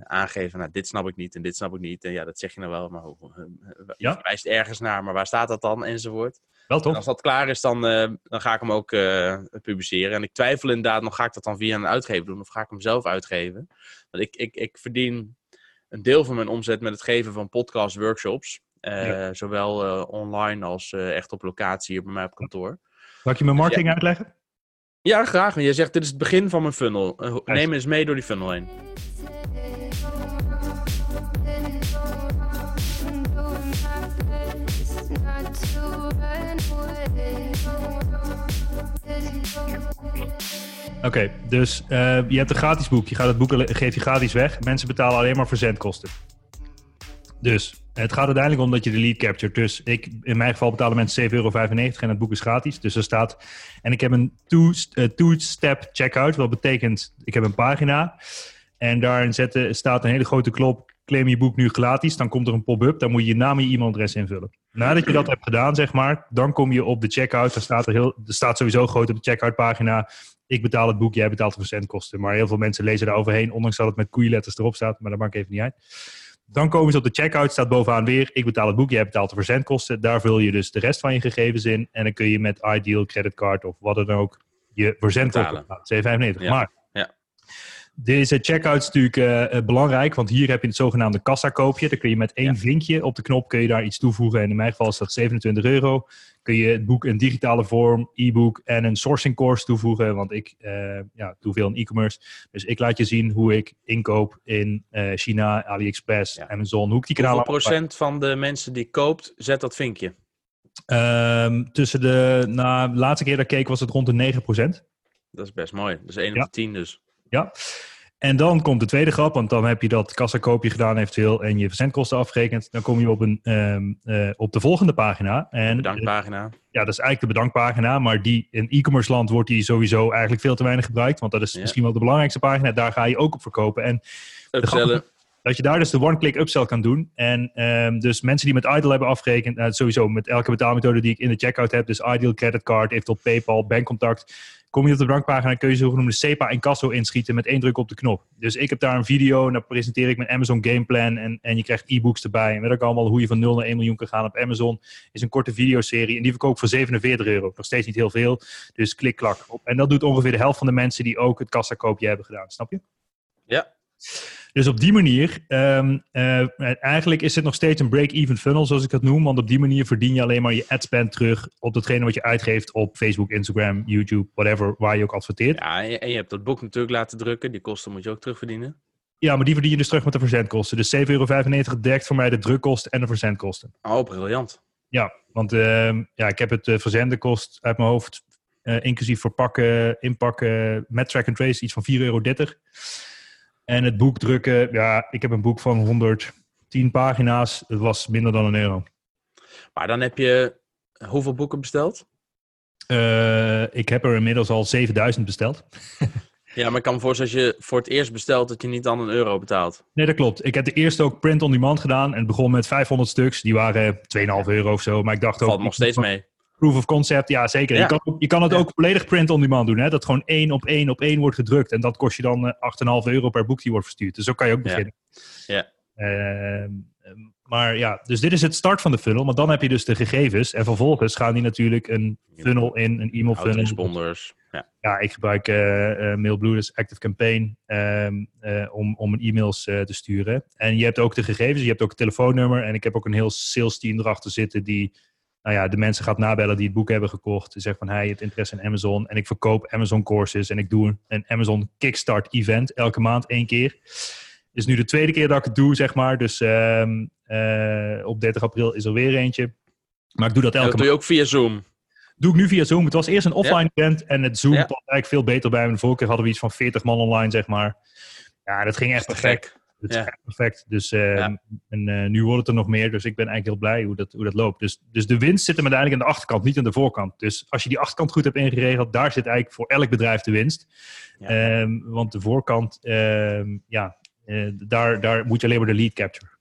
aangeven, nou, dit snap ik niet en dit snap ik niet. En ja, dat zeg je nou wel, maar hoe, eh, je Ja. verwijst ergens naar, maar waar staat dat dan, enzovoort. Wel En toch? als dat klaar is, dan, eh, dan ga ik hem ook eh, publiceren. En ik twijfel inderdaad nog, ga ik dat dan via een uitgever doen of ga ik hem zelf uitgeven? Want ik, ik, ik verdien een deel van mijn omzet met het geven van podcast workshops. Eh, Ja. Zowel online als echt op locatie hier bij mij op kantoor. Zal ik je mijn marketing uitleggen? Ja, graag. Want je zegt, dit is het begin van mijn funnel. Neem eens mee door die funnel heen. Oké, dus eh, je hebt een gratis boek. Je gaat het boek geef je gratis weg. Mensen betalen alleen maar verzendkosten. Dus het gaat uiteindelijk om dat je de lead captured. Dus ik, in mijn geval betalen mensen 7,95 euro en het boek is gratis. Dus er staat. En ik heb een eh, two-step checkout. Wat betekent, ik heb een pagina. En daarin zetten, staat een hele grote klop. Claim je boek nu gratis. Dan komt er een pop-up. Dan moet je je naam en je e-mailadres invullen. Nadat je dat hebt gedaan, zeg maar. Dan kom je op de checkout. Dan staat er, heel, er staat sowieso groot op de checkout pagina ik betaal het boek, jij betaalt de verzendkosten. Maar heel veel mensen lezen daar overheen, ondanks dat het met koeienletters erop staat. Maar dat maakt even niet uit. Dan komen ze op de checkout, staat bovenaan weer, ik betaal het boek, jij betaalt de verzendkosten. Daar vul je dus de rest van je gegevens in. En dan kun je met Ideal, creditcard of wat dan ook je verzendkosten Betalen. betalen. 7,95. Ja. Maar. Deze checkout is natuurlijk eh, eh, belangrijk, want hier heb je het zogenaamde kassakoopje. Dan kun je met één Ja. vinkje op de knop kun je daar iets toevoegen. En in mijn geval is dat 27 euro. Kun je het boek in digitale vorm, e-book en een sourcing course toevoegen. Want ik eh, ja, doe veel in e-commerce. Dus ik laat je zien hoe ik inkoop in China, AliExpress, Ja. Amazon. Hoe ik die Hoeveel procent van de mensen die koopt, zet dat vinkje? Ehm, tussen de, nou, de laatste keer dat ik keek was het rond de 9%. Dat is best mooi. Dat is 1 Ja. op de 10 dus. Ja. En dan komt de tweede grap, want dan heb je dat kassakoopje gedaan eventueel en je verzendkosten afgerekend. Dan kom je op, een, ehm, eh, op de volgende pagina. En Bedankpagina. ja, dat is eigenlijk de bedankpagina, maar die in e-commerce land wordt die sowieso eigenlijk veel te weinig gebruikt, want dat is Ja. misschien wel de belangrijkste pagina. Daar ga je ook op verkopen. En Upsellen. dat je daar dus de one-click upsell kan doen. En ehm, dus mensen die met Ideal hebben afgerekend, nou, sowieso met elke betaalmethode die ik in de checkout heb, dus Ideal, creditcard, eventueel PayPal, bankcontact, kom je op de bankpagina, kun je zogenoemde SEPA en Casso inschieten met één druk op de knop. Dus ik heb daar een video en dan presenteer ik mijn Amazon Gameplan en, en je krijgt e-books erbij. En weet ook allemaal hoe je van 0 naar 1 miljoen kan gaan op Amazon. Is een korte videoserie en die verkoop ik voor 47 euro. Nog steeds niet heel veel, dus klik klak op. En dat doet ongeveer de helft van de mensen die ook het kassakoopje hebben gedaan, snap je? Ja. Dus op die manier, ehm, eh, eigenlijk is het nog steeds een break-even funnel, zoals ik dat noem. Want op die manier verdien je alleen maar je ad spend terug op datgene wat je uitgeeft op Facebook, Instagram, YouTube, whatever, waar je ook adverteert. Ja, en je, hebt dat boek natuurlijk laten drukken. Die kosten moet je ook terugverdienen. Ja, maar die verdien je dus terug met de verzendkosten. Dus 7,95 euro dekt voor mij de drukkosten en de verzendkosten. Oh, briljant. Ja, want ehm, ja, ik heb het uh, verzenden kost uit mijn hoofd, uh, inclusief verpakken, inpakken, met track and trace, iets van 4,30 euro. En het boek drukken, ja, ik heb een boek van 110 pagina's. Het was minder dan een euro. Maar dan heb je hoeveel boeken besteld? Uh, ik heb er inmiddels al 7000 besteld. ja, maar ik kan me voorstellen als je voor het eerst bestelt dat je niet dan een euro betaalt. Nee, dat klopt. Ik heb de eerste ook print on demand gedaan. En het begon met 500 stuks. Die waren 2,5 euro of zo. Maar ik dacht Valt ook... Valt nog steeds mee. Proof of concept, ja zeker. Ja. Je, kan, je kan het ja. ook volledig print on demand doen. Hè? Dat gewoon één op één op één wordt gedrukt. En dat kost je dan uh, 8,5 euro per boek die wordt verstuurd. Dus zo kan je ook beginnen. Ja. Uh, maar ja, dus dit is het start van de funnel. Want dan heb je dus de gegevens. En vervolgens gaan die natuurlijk een funnel in, een e-mail funnel. Responders. Ja. ja, ik gebruik uh, Mailblue, dus Active Campaign, um, om, om e-mails te sturen. En je hebt ook de gegevens, je hebt ook het telefoonnummer. En ik heb ook een heel sales team erachter zitten die nou ja, de mensen gaat nabellen die het boek hebben gekocht. Zegt van, hij het interesse in Amazon. En ik verkoop Amazon courses en ik doe een Amazon Kickstart event elke maand één keer. is nu de tweede keer dat ik het doe, zeg maar. Dus ehm, eh, op 30 april is er weer eentje. Maar ik doe dat elke dat doe je ook via Zoom. doe ik nu via Zoom. Het was eerst een offline event en het Zoom Ja. past eigenlijk veel beter bij me. De vorige keer hadden we iets van 40 man online, zeg maar. Ja, dat ging echt perfect. Het Ja. perfect. Dus, Ja. En eh, nu wordt het er nog meer, dus ik ben eigenlijk heel blij hoe dat, hoe dat loopt. Dus, dus de winst zit hem uiteindelijk aan de achterkant, niet aan de voorkant. Dus als je die achterkant goed hebt ingeregeld, daar zit eigenlijk voor elk bedrijf de winst. Ja. Ehm, want de voorkant, ehm, ja, eh, daar, daar moet je alleen maar de lead capture.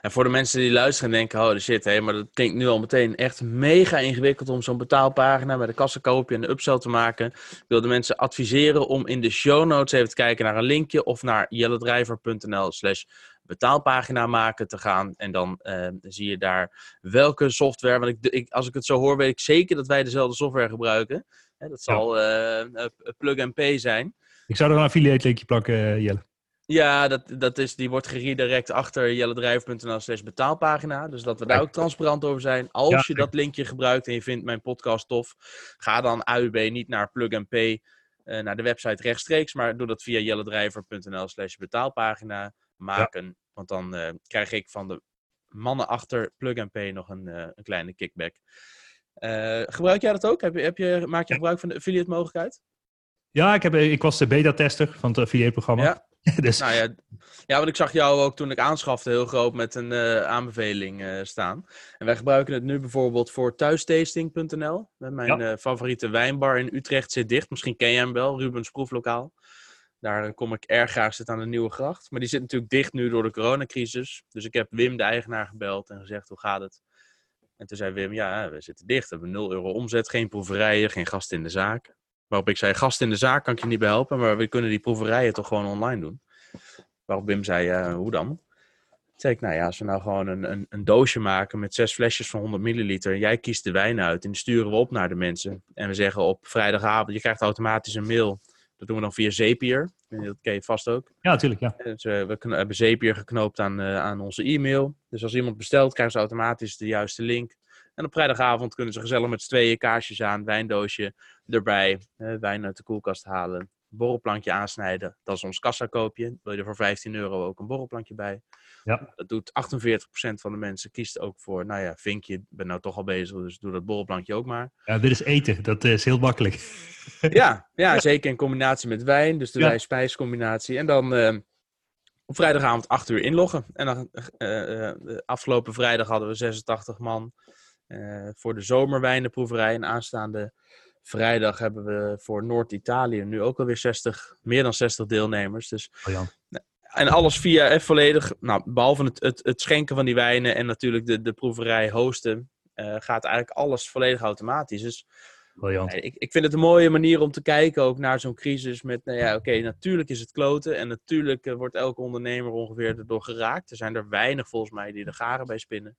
En voor de mensen die luisteren en denken, oh shit, hé, maar dat klinkt nu al meteen echt mega ingewikkeld om zo'n betaalpagina met een kassakoopje en een upsell te maken. Ik wil de mensen adviseren om in de show notes even te kijken naar een linkje of naar jellendrijver.nl slash betaalpagina maken te gaan. En dan eh, zie je daar welke software, want ik, ik, als ik het zo hoor, weet ik zeker dat wij dezelfde software gebruiken. Hè, dat zal eh, eh, Plug and Pay zijn. Ik zou er een affiliate linkje plakken, eh, Jelle. Ja, dat, dat is, die wordt geredirect achter jellendrijver.nl slash betaalpagina. Dus dat we daar ook transparant over zijn. Als Ja, je dat linkje gebruikt en je vindt mijn podcast tof, ga dan AUB niet naar Plug and Pay, eh, naar de website rechtstreeks, maar doe dat via jellendrijver.nl slash betaalpagina maken. Want dan eh, krijg ik van de mannen achter Plug and Pay nog een, eh, een kleine kickback. Gebruik jij dat ook? Heb je, heb je, maak je gebruik van de affiliate mogelijkheid? Ja, ik, heb, ik was de beta-tester van het affiliate-programma. Ja. dus Nou ja, ja, want ik zag jou ook toen ik aanschafte heel groot met een eh, aanbeveling eh, staan. En wij gebruiken het nu bijvoorbeeld voor thuistasting.nl. Met Mijn Ja. eh, favoriete wijnbar in Utrecht zit dicht. Misschien ken je hem wel, Rubens Proeflokaal. Daar eh, kom ik erg graag zitten aan de Nieuwe Gracht. Maar die zit natuurlijk dicht nu door de coronacrisis. Dus ik heb Wim, de eigenaar, gebeld en gezegd, hoe gaat het? En toen zei Wim, ja, we zitten dicht. We hebben 0 euro omzet, geen proeverijen, geen gasten in de zaak. Waarop ik zei, gasten in de zaak kan ik je niet bij helpen, maar we kunnen die proeverijen toch gewoon online doen. Waarop Wim zei, hoe dan? Zei ik, nou ja, als we nou gewoon een, een, een doosje maken met zes flesjes van 100 milliliter. Jij kiest de wijn uit en die sturen we op naar de mensen. En we zeggen op vrijdagavond, je krijgt automatisch een mail. Dat doen we dan via Zapier. Dat ken je vast ook. ja, natuurlijk. Ja. Dus, eh, we hebben Zapier geknoopt aan, eh, aan onze e-mail. Dus als iemand bestelt, krijgen ze automatisch de juiste link. En op vrijdagavond kunnen ze gezellig met z'n tweeën kaarsjes aan, wijndoosje erbij, eh, wijn uit de koelkast halen, borrelplankje aansnijden. Dat is ons kassakoopje. Wil je er voor 15 euro ook een borrelplankje bij? Ja. Dat doet 48% van de mensen kiest ook voor, nou ja, vinkje, ben nou toch al bezig, dus doe dat borrelplankje ook maar. ja, dit is eten. Dat is heel makkelijk. Ja, ja, zeker in combinatie met wijn. Dus de Ja. wijn-spijscombinatie. En dan eh, op vrijdagavond 8 uur inloggen. En dan eh, eh, afgelopen vrijdag hadden we 86 man eh, voor de zomerwijnenproeverij. En aanstaande vrijdag hebben we voor Noord-Italië nu ook alweer 60, meer dan 60 deelnemers. Dus Oh, en alles via eh, volledig, nou, behalve het, het, het schenken van die wijnen en natuurlijk de, de proeverij hosten, eh, gaat eigenlijk alles volledig automatisch. Dus Briljant. Ik, ik vind het een mooie manier om te kijken ook naar zo'n crisis. Met, nou ja, oké, natuurlijk is het kloten. En natuurlijk eh, wordt elke ondernemer ongeveer erdoor geraakt. Er zijn er weinig volgens mij die er garen bij spinnen.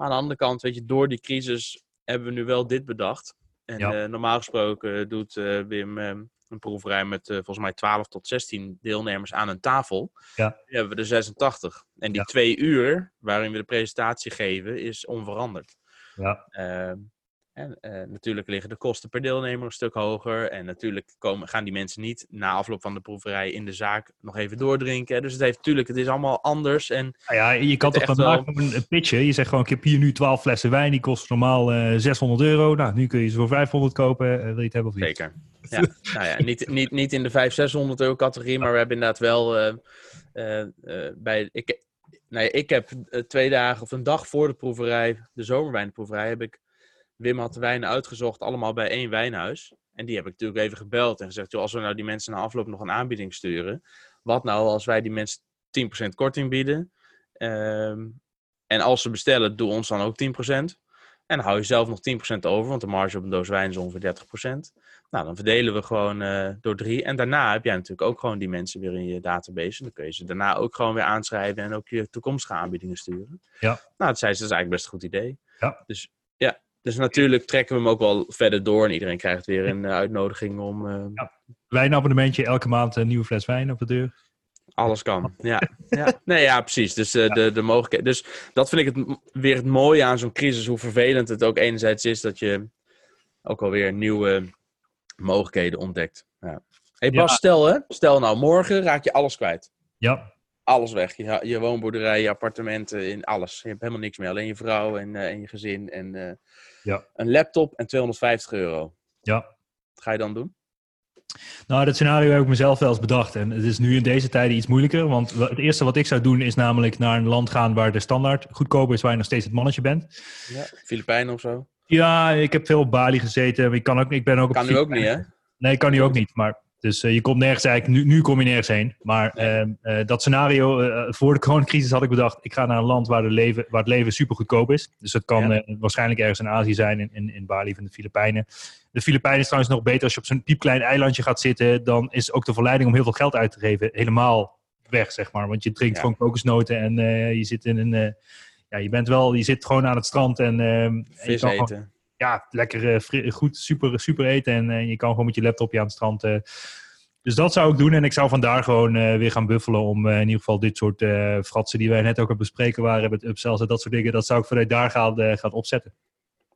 Maar aan de andere kant, weet je, door die crisis hebben we nu wel dit bedacht. En Ja. eh, normaal gesproken doet eh, Wim eh, een proeverij met eh, volgens mij 12 tot 16 deelnemers aan een tafel. Ja. Nu hebben we er 86. En die Ja. twee uur waarin we de presentatie geven, is onveranderd. Ja. En eh, natuurlijk liggen de kosten per deelnemer een stuk hoger. En natuurlijk komen, gaan die mensen niet na afloop van de proeverij in de zaak nog even doordrinken. Dus het heeft natuurlijk, het is allemaal anders. En Nou ja, je kan toch vandaag wel- gewoon een pitchen. Je zegt gewoon, ik heb hier nu 12 flessen wijn. Die kosten normaal eh 600 euro. Nou, nu kun je ze voor 500 kopen. Eh, wil je het hebben of niet? zeker. Ja, nou ja, niet, niet, niet in de 500, 600 euro categorie, maar we hebben inderdaad wel bij. Ik, nee, ik heb twee dagen of een dag voor de proeverij, de zomerwijnproeverij, heb ik. Wim had de wijnen uitgezocht, allemaal bij één wijnhuis. En die heb ik natuurlijk even gebeld en gezegd: joh, als we nou die mensen na afloop nog een aanbieding sturen, wat nou als wij die mensen 10% korting bieden? Ehm, en als ze bestellen, doe ons dan ook 10%. En hou je zelf nog 10% over, want de marge op een doos wijn is ongeveer 30%. Nou, dan verdelen we gewoon eh, door drie. En daarna heb jij natuurlijk ook gewoon die mensen weer in je database. En dan kun je ze daarna ook gewoon weer aanschrijven en ook je toekomstige aanbiedingen sturen. Ja. Nou, dat zei ze, dat is eigenlijk best een goed idee. Ja. Dus dus natuurlijk trekken we hem ook wel verder door. En iedereen krijgt weer een eh, uitnodiging om... eh, Ja. Wijnabonnementje, elke maand een nieuwe fles wijn op de deur. Alles kan, ja. ja. Nee, ja, precies. Dus eh, de, de mogelijkheid. Dus dat vind ik het, weer het mooie aan zo'n crisis. Hoe vervelend het ook enerzijds is dat je ook alweer nieuwe mogelijkheden ontdekt. Ja. Hey Bas, Ja. stel hè. Stel nou, morgen raak je alles kwijt. Ja, Alles weg. Je, je woonboerderij, je appartementen, in alles. Je hebt helemaal niks meer. Alleen je vrouw en, en je gezin. En Ja. een laptop en 250 euro. ja. Wat ga je dan doen? Nou, dat scenario heb ik mezelf wel eens bedacht. En het is nu in deze tijden iets moeilijker. Want het eerste wat ik zou doen is namelijk naar een land gaan waar de standaard goedkoper is, waar je nog steeds het mannetje bent. Ja. Filipijnen of zo? Ja, ik heb veel op Bali gezeten. Ik, kan ook, ik ben ook op Kan nu ook niet, hè? Nee, kan nu ook niet. Maar, dus eh, je komt nergens eigenlijk, nu, nu kom je nergens heen. Maar ehm, eh, dat scenario, eh, voor de coronacrisis had ik bedacht, ik ga naar een land waar, de leven, waar het leven super goedkoop is. Dus dat kan Ja. waarschijnlijk ergens in Azië zijn, in, in, in Bali of in de Filipijnen. De Filipijnen is trouwens nog beter als je op zo'n piepklein eilandje gaat zitten. Dan is ook de verleiding om heel veel geld uit te geven helemaal weg, zeg maar. Want je drinkt Ja. gewoon kokosnoten en je zit in een... ja, je bent wel, je zit gewoon aan het strand en, ehm, en je Vis kan gewoon- eten. Ja, lekker eh, goed, super, super eten. En eh, je kan gewoon met je laptopje aan het strand. eh. dus dat zou ik doen. En ik zou vandaar gewoon weer gaan buffelen om in ieder geval dit soort fratsen die wij net ook aan het bespreken waren met upsells en dat soort dingen. Dat zou ik vanuit daar gaan, gaan opzetten.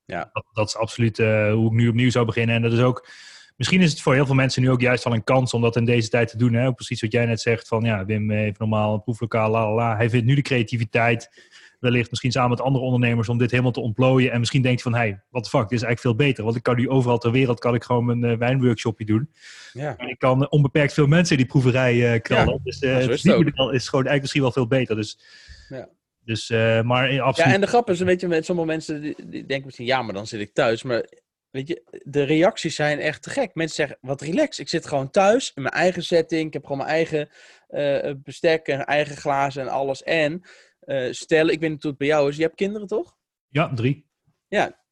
Ja. Dat, dat is absoluut hoe ik nu opnieuw zou beginnen. En dat is ook, misschien is het voor heel veel mensen nu ook juist wel een kans om dat in deze tijd te doen. Hè? Precies wat jij net zegt van ja, Wim heeft normaal een proeflokaal, la la la. Hij vindt nu de creativiteit wellicht misschien samen met andere ondernemers om dit helemaal te ontplooien. En misschien denkt van, hey, wat fuck, dit is eigenlijk veel beter. Want ik kan nu overal ter wereld kan ik gewoon mijn eh, wijnworkshopje doen. Ja. En ik kan eh, onbeperkt veel mensen in die proeverij eh, knallen. dus eh zo is het is gewoon eigenlijk misschien wel veel beter. Dus, Ja. dus maar eh, Ja, absoluut. en de grap is, weet je, met sommige mensen die, die denken misschien, ja, maar dan zit ik thuis. Maar weet je, de reacties zijn echt te gek. Mensen zeggen, wat relax, ik zit gewoon thuis in mijn eigen setting. Ik heb gewoon mijn eigen bestek en eigen glazen en alles. En eh, stel, ik weet niet hoe het bij jou is, je hebt kinderen toch? Ja, drie. Ja.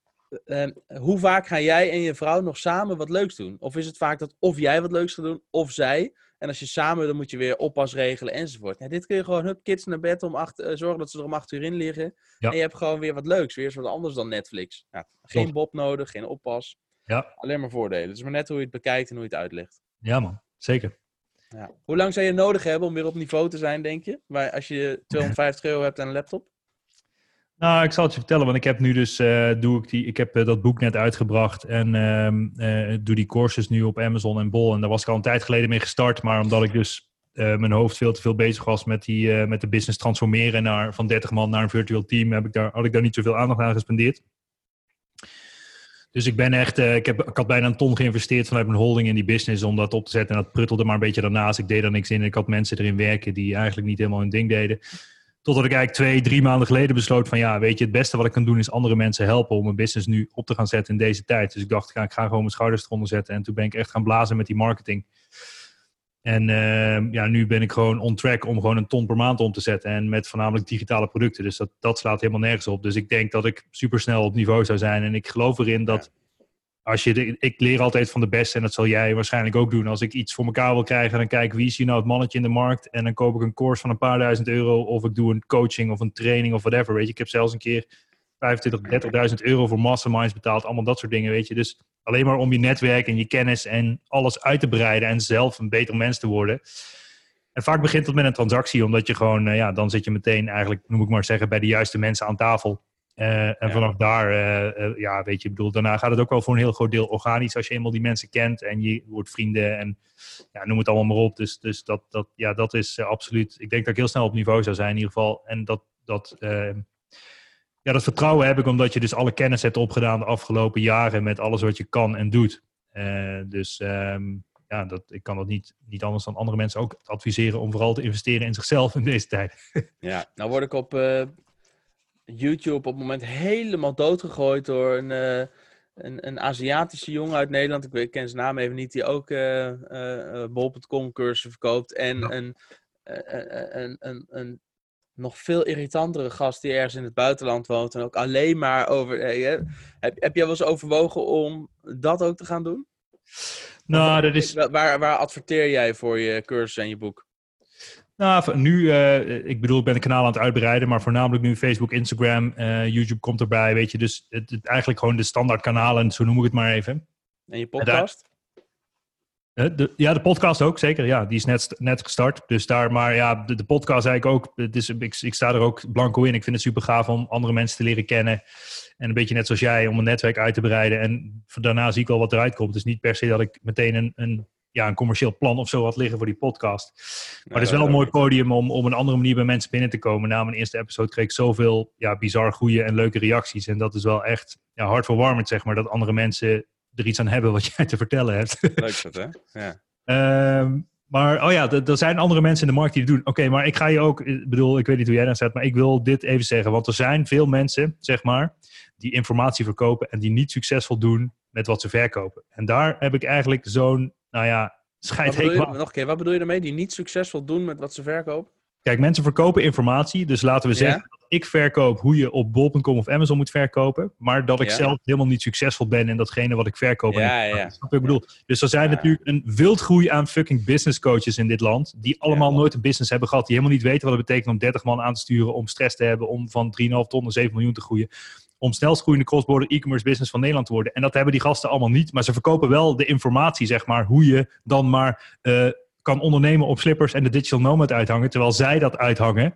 Eh, hoe vaak ga jij en je vrouw nog samen wat leuks doen? Of is het vaak dat of jij wat leuks gaat doen, of zij? En als je samen, dan moet je weer oppas regelen enzovoort. Dit kun je gewoon, hup, kids naar bed om acht, eh, zorgen dat ze er om acht uur in liggen. Ja. En je hebt gewoon weer wat leuks, weer eens wat anders dan Netflix. Ja, geen. Bob nodig, geen oppas. Ja. Alleen maar voordelen. Het is maar net hoe je het bekijkt en hoe je het uitlegt. Ja man, zeker. Ja. Hoe lang zou je nodig hebben om weer op niveau te zijn, denk je? Maar als je 250 euro hebt en een laptop? Nou, ik zal het je vertellen, want ik heb nu dus, eh, doe ik die, ik heb eh, dat boek net uitgebracht en ehm, eh, doe die courses nu op Amazon en Bol. En daar was ik al een tijd geleden mee gestart, maar omdat ik dus eh, mijn hoofd veel te veel bezig was met, die, eh, met de business transformeren naar, van 30 man naar een virtual team, heb ik daar, had ik daar niet zoveel aandacht aan gespendeerd. Dus ik ben echt, eh, ik, heb, ik had bijna een ton geïnvesteerd vanuit mijn holding in die business om dat op te zetten. En dat pruttelde maar een beetje daarnaast. Ik deed er niks in. Ik had mensen erin werken die eigenlijk niet helemaal hun ding deden. Totdat ik eigenlijk twee, drie maanden geleden besloot van ja, weet je, het beste wat ik kan doen is andere mensen helpen om mijn business nu op te gaan zetten in deze tijd. Dus ik dacht, ga, ik ga gewoon mijn schouders eronder zetten. En toen ben ik echt gaan blazen met die marketing. En ehm, ja, nu ben ik gewoon on track om gewoon een ton per maand om te zetten. En met voornamelijk digitale producten. Dus dat, dat slaat helemaal nergens op. Dus ik denk dat ik super snel op niveau zou zijn. En ik geloof erin dat als je de, ik leer altijd van de beste. En dat zal jij waarschijnlijk ook doen. Als ik iets voor elkaar wil krijgen, dan kijk ik wie is hier nou het mannetje in de markt. En dan koop ik een course van een paar duizend euro. Of ik doe een coaching of een training of whatever. Weet je, ik heb zelfs een keer 25, 30.000 euro voor masterminds betaald. Allemaal dat soort dingen, weet je. Dus alleen maar om je netwerk en je kennis en alles uit te breiden. En zelf een beter mens te worden. En vaak begint het met een transactie, omdat je gewoon, eh, ja, dan zit je meteen eigenlijk, noem ik maar zeggen, bij de juiste mensen aan tafel. Eh, en Ja. vanaf daar, eh, ja, weet je, ik bedoel, daarna gaat het ook wel voor een heel groot deel organisch als je eenmaal die mensen kent en je wordt vrienden en ja, noem het allemaal maar op. Dus, dus dat, dat, ja, dat is absoluut, ik denk dat ik heel snel op niveau zou zijn in ieder geval. En dat, dat, ja, dat vertrouwen heb ik omdat je dus alle kennis hebt opgedaan de afgelopen jaren met alles wat je kan en doet. Eh, dus ehm, ja, dat, ik kan dat niet, niet anders dan andere mensen ook adviseren om vooral te investeren in zichzelf in deze tijd. Ja, nou word ik op eh, YouTube op het moment helemaal doodgegooid door een, eh, een, een Aziatische jongen uit Nederland. Ik, ken zijn naam even niet, die ook bol.com cursussen verkoopt. En Ja. een, een, een, een nog veel irritantere gast die ergens in het buitenland woont. En ook alleen maar over... eh, heb, heb jij wel eens overwogen om dat ook te gaan doen? Nou, dat is, Waar, waar, adverteer jij voor je cursus en je boek? Nou, nu, eh, ik bedoel, ik ben een kanaal aan het uitbreiden, maar voornamelijk nu Facebook, Instagram, eh, YouTube komt erbij, weet je. Dus het, het- eigenlijk gewoon de standaard kanalen, zo noem ik het maar even. En je podcast? De, ja, de podcast ook, zeker. Ja, die is net, net gestart. Dus daar, maar ja, de, de podcast eigenlijk ook. Het is, ik, ik sta er ook blanco in. Ik vind het super gaaf om andere mensen te leren kennen. En een beetje net zoals jij, om een netwerk uit te breiden. En daarna zie ik wel wat eruit komt. Is niet per se dat ik meteen een, een ja, een commercieel plan of zo had liggen voor die podcast. Maar het is wel een mooi podium om op een andere manier bij mensen binnen te komen. Na mijn eerste episode kreeg ik zoveel ja, bizar goede en leuke reacties. En dat is wel echt ja, hartverwarmend, zeg maar, dat andere mensen er iets aan hebben wat jij te vertellen hebt. Leuk dat, hè? Ja. Ehm, maar, oh ja, er zijn andere mensen in de markt die het doen. Oké, maar ik ga je ook, ik bedoel, ik weet niet hoe jij daar staat, maar ik wil dit even zeggen. Want er zijn veel mensen, zeg maar, die informatie verkopen en die niet succesvol doen met wat ze verkopen. En daar heb ik eigenlijk zo'n, nou ja, scheid nog een keer, wat bedoel je daarmee? Die niet succesvol doen met wat ze verkopen? Kijk, mensen verkopen informatie. Dus laten we Ja. zeggen dat ik verkoop hoe je op bol.com of Amazon moet verkopen. Maar dat ik Ja. zelf helemaal niet succesvol ben in datgene wat ik verkoop. en Ja, ik- je wat ik bedoel? Dus er zijn natuurlijk een wildgroei aan fucking business coaches in dit land. Die allemaal nooit een business hebben gehad. Die helemaal niet weten wat het betekent om 30 man aan te sturen. Om stress te hebben. Om van 3,5 ton naar 7 miljoen te groeien. Om snelst groeiende cross-border e-commerce business van Nederland te worden. En dat hebben die gasten allemaal niet. Maar ze verkopen wel de informatie, zeg maar. Hoe je dan maar eh, kan ondernemen op slippers en de digital nomad uithangen. Terwijl zij dat uithangen.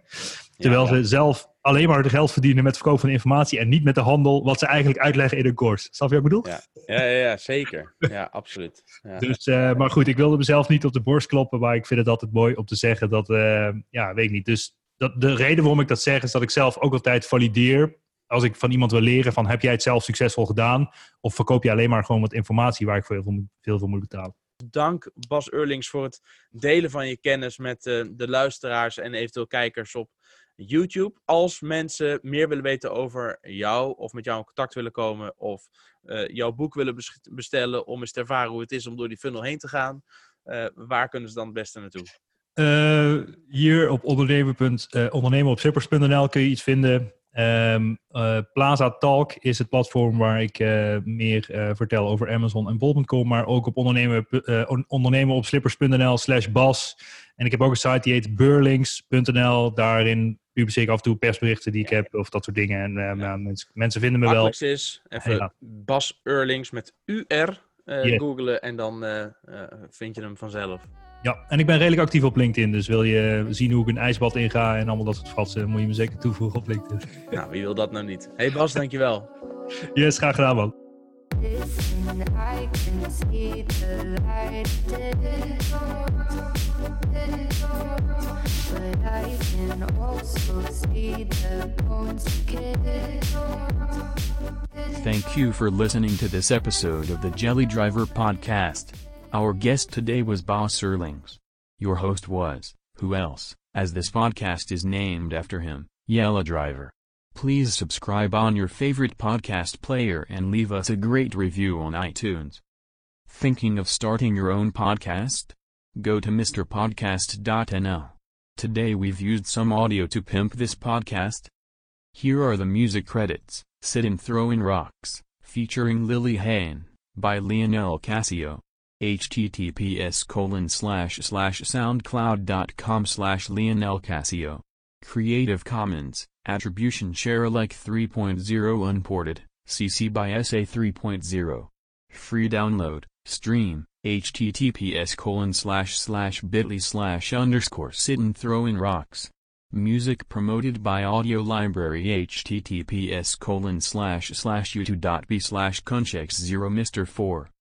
Terwijl Ja. ze zelf alleen maar de geld verdienen met verkopen van informatie. En niet met de handel. Wat ze eigenlijk uitleggen in een course. Snap je wat ik bedoel? Ja, ja, ja, zeker. Ja, absoluut. Ja. Dus, eh, maar goed, ik wilde mezelf niet op de borst kloppen, maar ik vind het altijd mooi om te zeggen dat, eh, ja, weet ik niet. Dus dat, de reden waarom ik dat zeg is dat ik zelf ook altijd valideer. Als ik van iemand wil leren van heb jij het zelf succesvol gedaan? Of verkoop je alleen maar gewoon wat informatie waar ik veel, voor moet- veel voor moet betalen? Dank Bas Eurlings voor het delen van je kennis met eh, de luisteraars en eventueel kijkers op YouTube. Als mensen meer willen weten over jou of met jou in contact willen komen of eh, jouw boek willen bes- bestellen om eens te ervaren hoe het is om door die funnel heen te gaan, eh, waar kunnen ze dan het beste naartoe? Hier op ondernemen, kun je iets vinden. Eh, Plaza Talk is het platform waar ik eh, meer eh, vertel over Amazon en bol.com, maar ook op ondernemen, on- ondernemenopslippers.nl slash bas. En ik heb ook een site die heet burlings.nl. Daarin publiceer ik af en toe persberichten die ik heb of dat soort dingen. En eh, nou, mensen, mensen vinden me wel. Is even Ja. Bas Eurlings met UR Ja. googlen en dan vind je hem vanzelf. Ja, en ik ben redelijk actief op LinkedIn. Dus wil je zien hoe ik een ijsbad inga en allemaal dat soort fratsen, moet je me zeker toevoegen op LinkedIn. Nou, wie wil dat nou niet? Hey Bas, dankjewel. Yes, graag gedaan man. Listen, I can see the light, but I can also see the bones Thank you for listening to this episode of the Jelly Driver podcast. Our guest today was Boss Erlings. Your host was, who else, as this podcast is named after him, Yella Driver. Please subscribe on your favorite podcast player and leave us a great review on iTunes. Thinking of starting your own podcast? Go to MrPodcast.nl. Today we've used some audio to pimp this podcast. Here are the music credits Sittin' Throwing Rocks, featuring Lily Hain, by Lionel Casio. Https colon slash slash soundcloud.com slash Lionel Casio. Creative Commons, Attribution Share Alike 3.0 Unported, CC by SA 3.0. Free download, stream, https colon slash slash bit.ly slash underscore Sittin' Throwing Rocks. Music promoted by Audio Library https colon slash slash youtube.b slash kunchex 0 Mr 4.